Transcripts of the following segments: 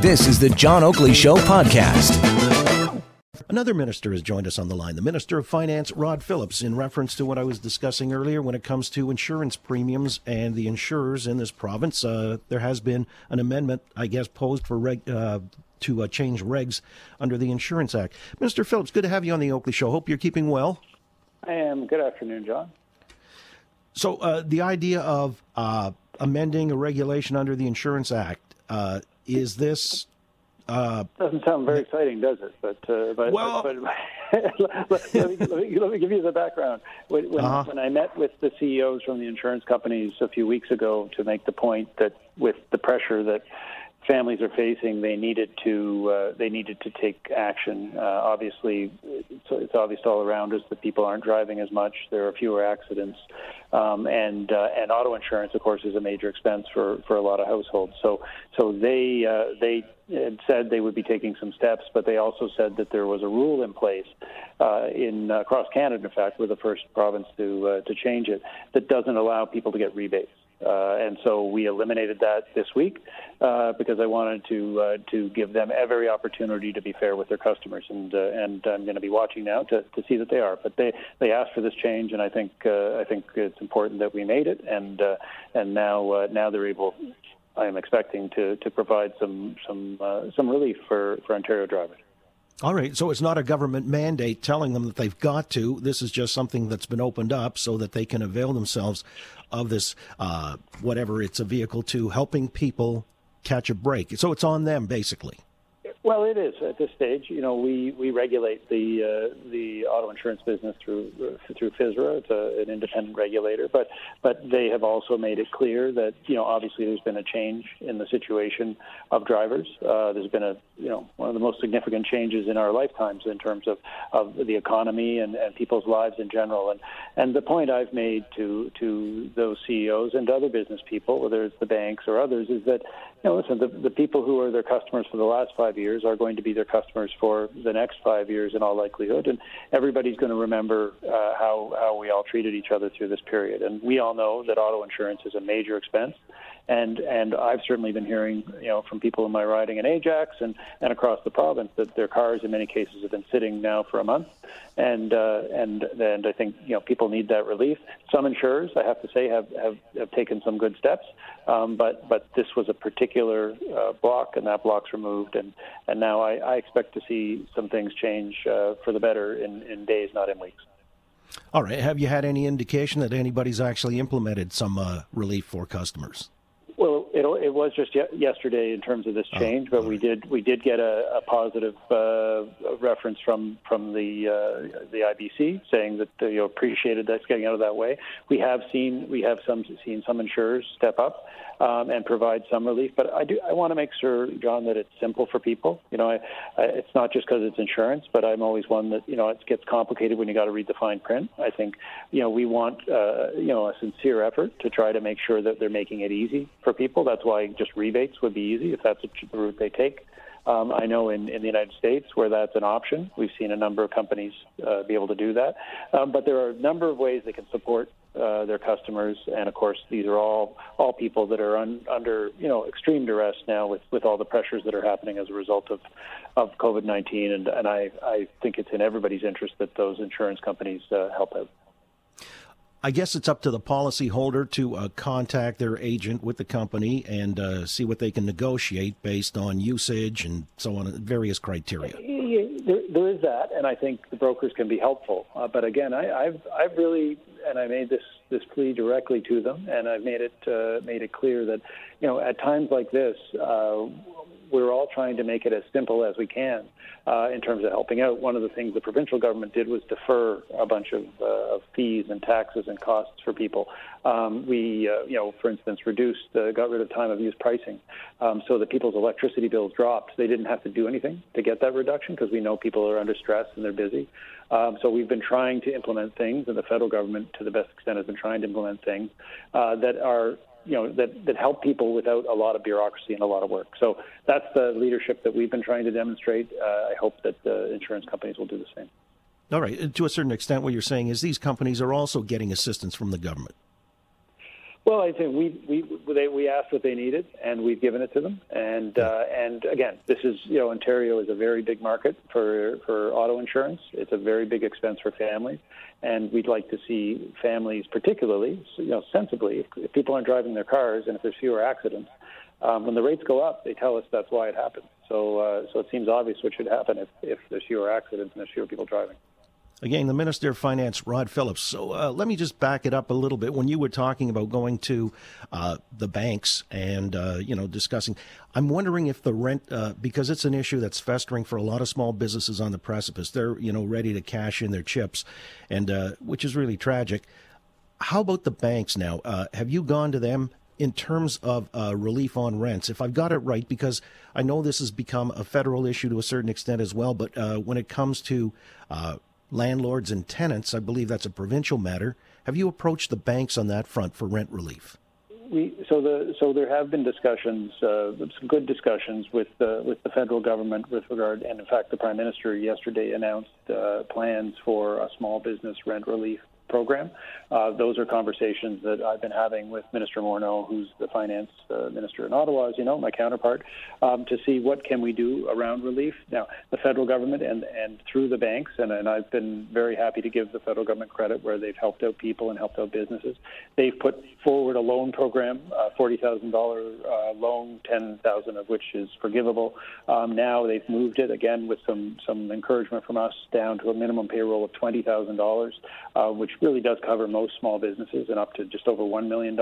This is the John Oakley Show podcast. Another minister has joined us on the line, the Minister of Finance, Rod Phillips, in reference to what I was discussing earlier when it comes to insurance premiums and the insurers in this province. Uh, there has been an amendment, I guess, posed for reg, uh, to uh, change regs under the Insurance Act. Minister Phillips, good to have you on the Oakley Show. Hope you're keeping well. I am. Good afternoon, John. So, uh, the idea of uh, amending a regulation under the Insurance Act uh, is this uh, Doesn't sound very exciting, does it? But uh, but, well, but, but let, let, me, let, me, let, me, give you the background. When, when, uh-huh. when I met with the CEOs from the insurance companies a few weeks ago to make the point that with the pressure that families are facing, they needed to uh, they needed to take action. Uh, obviously, it's, it's, obvious all around us that people aren't driving as much. There are fewer accidents, um, and uh, and auto insurance, of course, is a major expense for, for a lot of households. So so they uh, they had said they would be taking some steps, but they also said that there was a rule in place uh, in uh, across Canada, in fact, we're the first province to to change it that doesn't allow people to get rebates. Uh, and so we eliminated that this week uh, because I wanted to uh, to give them every opportunity to be fair with their customers, and uh, and I'm going to be watching now to, to see that they are. But they, they asked for this change, and I think uh, I think it's important that we made it, and uh, and now now they're able. I am expecting to, to provide some some some relief for, for Ontario drivers. All right, so it's not a government mandate telling them that they've got to. This is just something that's been opened up so that they can avail themselves of this, uh, whatever it's a vehicle to helping people catch a break. So it's on them, basically. Well, it is at this stage. You know, we, we regulate the uh, the auto insurance business through through FSRA. It's a, an independent regulator, but but they have also made it clear that you know obviously there's been a change in the situation of drivers. Uh, there's been a you know one of the most significant changes in our lifetimes in terms of, of the economy and, and people's lives in general. And and the point I've made to to those CEOs and other business people, whether it's the banks or others, is that you know listen, the, the people who are their customers for the last five years are going to be their customers for the next five years in all likelihood, and everybody's going to remember uh, how how we all treated each other through this period. And we all know that auto insurance is a major expense, and and I've certainly been hearing you know from people in my riding in Ajax and and across the province that their cars in many cases have been sitting now for a month, and uh, and and I think you know people need that relief. Some insurers, I have to say, have have, have taken some good steps, um, but but this was a particular uh, block, and that block's removed, and and now I, I expect to see some things change uh, for the better in in days, not in weeks. All right. Have you had any indication that anybody's actually implemented some uh, relief for customers? It, it was just yesterday in terms of this oh, change, oh, but we did we did get a, a positive uh, reference from from the uh, the IBC saying that uh, you know, appreciated that's getting out of that way. We have seen we have some seen some insurers step up um, and provide some relief, but I do I want to make sure, John, that it's simple for people. You know, I, I, it's not just because it's insurance, but I'm always one that you know it gets complicated when you got to read the fine print. I think you know we want uh, you know a sincere effort to try to make sure that they're making it easy for people. That's why just rebates would be easy if that's the route they take. Um, I know in, in the United States where that's an option, we've seen a number of companies uh, be able to do that. Um, but there are a number of ways they can support uh, their customers, and of course, these are all all people that are un, under you know extreme duress now with, with all the pressures that are happening as a result of of COVID nineteen. And and I I think it's in everybody's interest that those insurance companies uh, help out. I guess it's up to the policyholder to uh, contact their agent with the company and uh, see what they can negotiate based on usage and so on, various criteria. There, there is that, and I think the brokers can be helpful. Uh, but again, I, have I've really, and I made this this plea directly to them, and I've made it uh, made it clear that, you know, at times like this, uh, we're all trying to make it as simple as we can uh, in terms of helping out. One of the things the provincial government did was defer a bunch of, uh, fees and taxes and costs for people. Um, we, uh, you know, for instance, reduced, uh, got rid of time of use pricing, um, so that people's electricity bills dropped. They didn't have to do anything to get that reduction because we know people are under stress and they're busy. Um, so we've been trying to implement things, and the federal government, to the best extent, has been trying to implement things uh, that are you know that that help people without a lot of bureaucracy and a lot of work. So that's the leadership that we've been trying to demonstrate. Uh, I hope that the insurance companies will do the same. All right. To a certain extent, what you're saying is these companies are also getting assistance from the government. Well, I think we we they, we asked what they needed, and we've given it to them. And uh, and again, this is you know Ontario is a very big market for for auto insurance. It's a very big expense for families, and we'd like to see families, particularly you know sensibly, if, if people aren't driving their cars and if there's fewer accidents, um, when the rates go up, they tell us that's why it happens. So uh, so it seems obvious what should happen if if there's fewer accidents and there's fewer people driving. Again, the Minister of Finance, Rod Phillips. So uh, let me just back it up a little bit. When you were talking about going to uh, the banks and uh, you know discussing, I'm wondering if the rent, uh, because it's an issue that's festering for a lot of small businesses on the precipice. They're you know ready to cash in their chips, and uh, which is really tragic. How about the banks now? Uh, have you gone to them in terms of uh, relief on rents, if I've got it right, because I know this has become a federal issue to a certain extent as well, but uh, when it comes to uh, landlords and tenants. I believe that's a provincial matter. Have you approached the banks on that front for rent relief? We, so the so there have been discussions, uh, some good discussions with uh, with the federal government with regard, and in fact, the prime minister yesterday announced uh, plans for a small business rent relief program. Uh, those are conversations that I've been having with Minister Morneau, who's the finance uh, minister in Ottawa, as you know, my counterpart, um, to see what can we do around relief. Now, the federal government and, and through the banks, and, and I've been very happy to give the federal government credit where they've helped out people and helped out businesses. They've put forward a loan program, uh, $40,000 uh, loan, 10000 of which is forgivable. Um, now they've moved it, again, with some, some encouragement from us, down to a minimum payroll of $20,000, uh, which really does cover most small businesses and up to just over $1 million.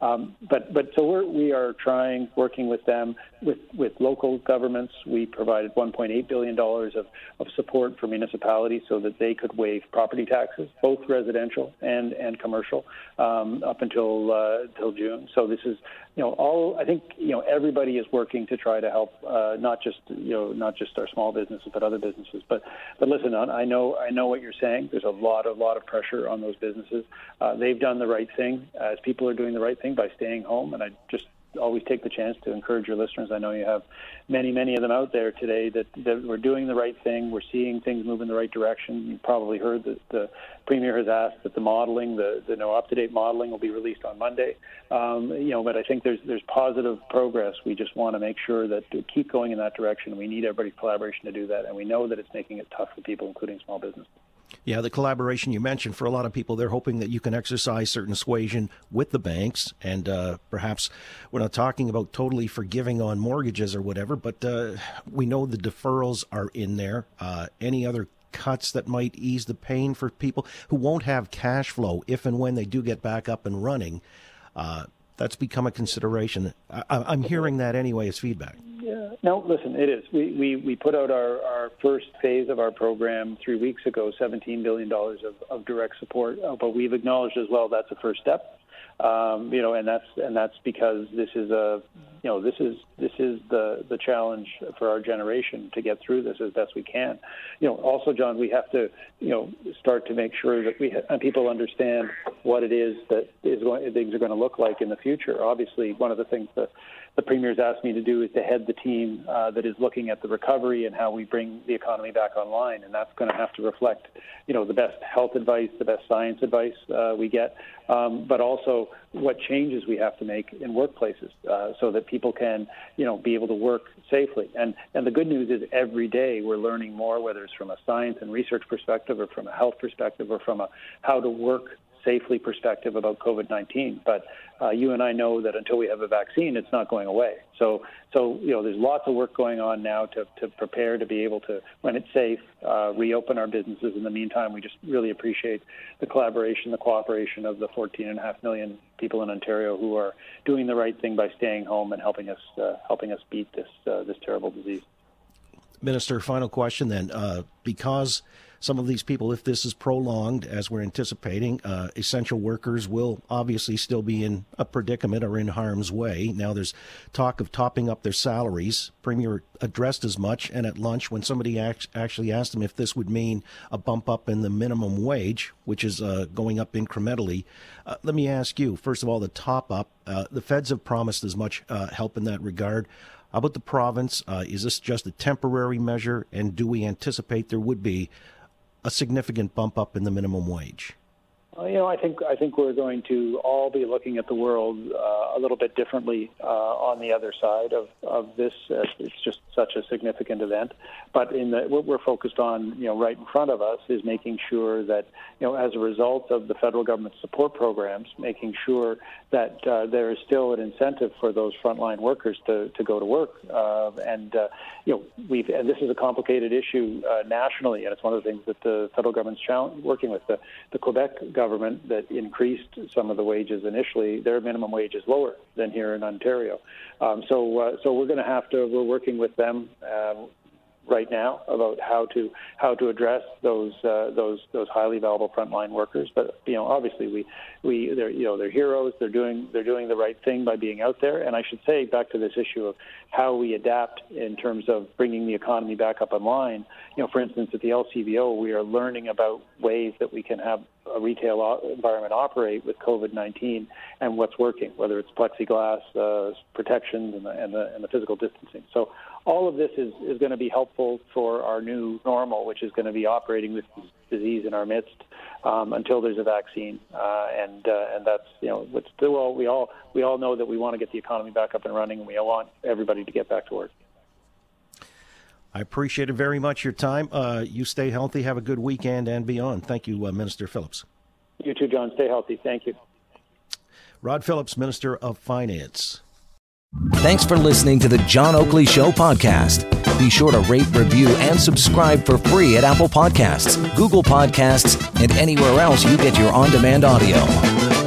Um, but, but so we're, we are trying, working with them, with, with local governments. We provided $1.8 billion of, of support for municipalities so that they could waive property taxes, both residential and, and commercial, um, up until, uh, June. So this is, you know, all, I think, you know, everybody is working to try to help, uh, not just, you know, not just our small businesses, but other businesses. But, but listen, I know, I know what you're saying. There's a lot, a lot of pressure on those businesses. Uh, they've done the right thing as people are doing the right thing by staying home. And I just always take the chance to encourage your listeners. I know you have many, many of them out there today that, that we're doing the right thing. We're seeing things move in the right direction. You probably heard that the Premier has asked that the modeling, the, the no up-to-date modeling will be released on Monday. Um, you know, but I think there's, there's positive progress. We just want to make sure that to keep going in that direction. We need everybody's collaboration to do that. And we know that it's making it tough for people, including small business. Yeah, the collaboration you mentioned for a lot of people, they're hoping that you can exercise certain suasion with the banks, and uh, perhaps we're not talking about totally forgiving on mortgages or whatever, but uh, we know the deferrals are in there. Uh, any other cuts that might ease the pain for people who won't have cash flow if and when they do get back up and running? That's become a consideration. I, I'm hearing that anyway as feedback. Yeah. No, listen, it is. We, we, we put out our, our first phase of our program three weeks ago, $17 billion of, of direct support. Uh, but we've acknowledged as well that's a first step. Um, you know, and that's and that's because this is a, you know, this is this is the the challenge for our generation to get through this as best we can. You know, also, John, we have to, you know, start to make sure that we ha- people understand what it is that is going things are going to look like in the future. Obviously, one of the things that the premier's asked me to do is to head the team uh, that is looking at the recovery and how we bring the economy back online, and that's going to have to reflect, you know, the best health advice, the best science advice uh, we get, um, but also what changes we have to make in workplaces uh, so that people can, you know, be able to work safely. And and the good news is every day we're learning more, whether it's from a science and research perspective, or from a health perspective, or from a how to work safely perspective about COVID-19. But uh, you and I know that until we have a vaccine, it's not going away. So, so you know, there's lots of work going on now to, to prepare to be able to, when it's safe, uh, reopen our businesses. In the meantime, we just really appreciate the collaboration, the cooperation of the 14.5 million people in Ontario who are doing the right thing by staying home and helping us uh, helping us beat this uh, this terrible disease. Minister, final question then. Uh, because some of these people, if this is prolonged, as we're anticipating, uh, essential workers will obviously still be in a predicament or in harm's way. Now, there's talk of topping up their salaries. Premier addressed as much, and at lunch, when somebody act- actually asked him if this would mean a bump up in the minimum wage, which is uh, going up incrementally, uh, let me ask you first of all, the top up. Uh, the feds have promised as much uh, help in that regard. How about the province? Uh, is this just a temporary measure, and do we anticipate there would be a significant bump up in the minimum wage? Well, you know, I think I think we're going to all be looking at the world uh, a little bit differently uh, on the other side of of this. Uh, it's just such a significant event, but in the what we're focused on, you know, right in front of us is making sure that you know, as a result of the federal government support programs, making sure that uh, there is still an incentive for those frontline workers to to go to work. Uh, and uh, you know, we've and this is a complicated issue nationally, and it's one of the things that the federal government's working with the the Quebec government that increased some of the wages initially, their minimum wage is lower than here in Ontario. Um, so, uh, so we're going to have to. We're working with them. Uh, right now about how to how to address those uh, those those highly valuable frontline workers. But you know, obviously, we we they're you know they're heroes. They're doing they're doing the right thing by being out there. And I should say back to this issue of how we adapt in terms of bringing the economy back up online. You know, for instance, at the LCBO, we are learning about ways that we can have a retail environment operate with COVID-19 and what's working, whether it's plexiglass uh, protections and the, and the, and the physical distancing. So all of this is, is going to be helpful for our new normal, which is going to be operating with disease in our midst um, until there's a vaccine. Uh, and uh, and that's you know what's still we all we all know that we want to get the economy back up and running, and we all want everybody to get back to work. I appreciate it very much your time. Uh, you stay healthy. Have a good weekend and beyond. Thank you, uh, Minister Phillips. You too, John. Stay healthy. Thank you. Rod Phillips, Minister of Finance. Thanks for listening to the John Oakley Show podcast. Be sure to rate, review, and subscribe for free at Apple Podcasts, Google Podcasts, and anywhere else you get your on demand audio.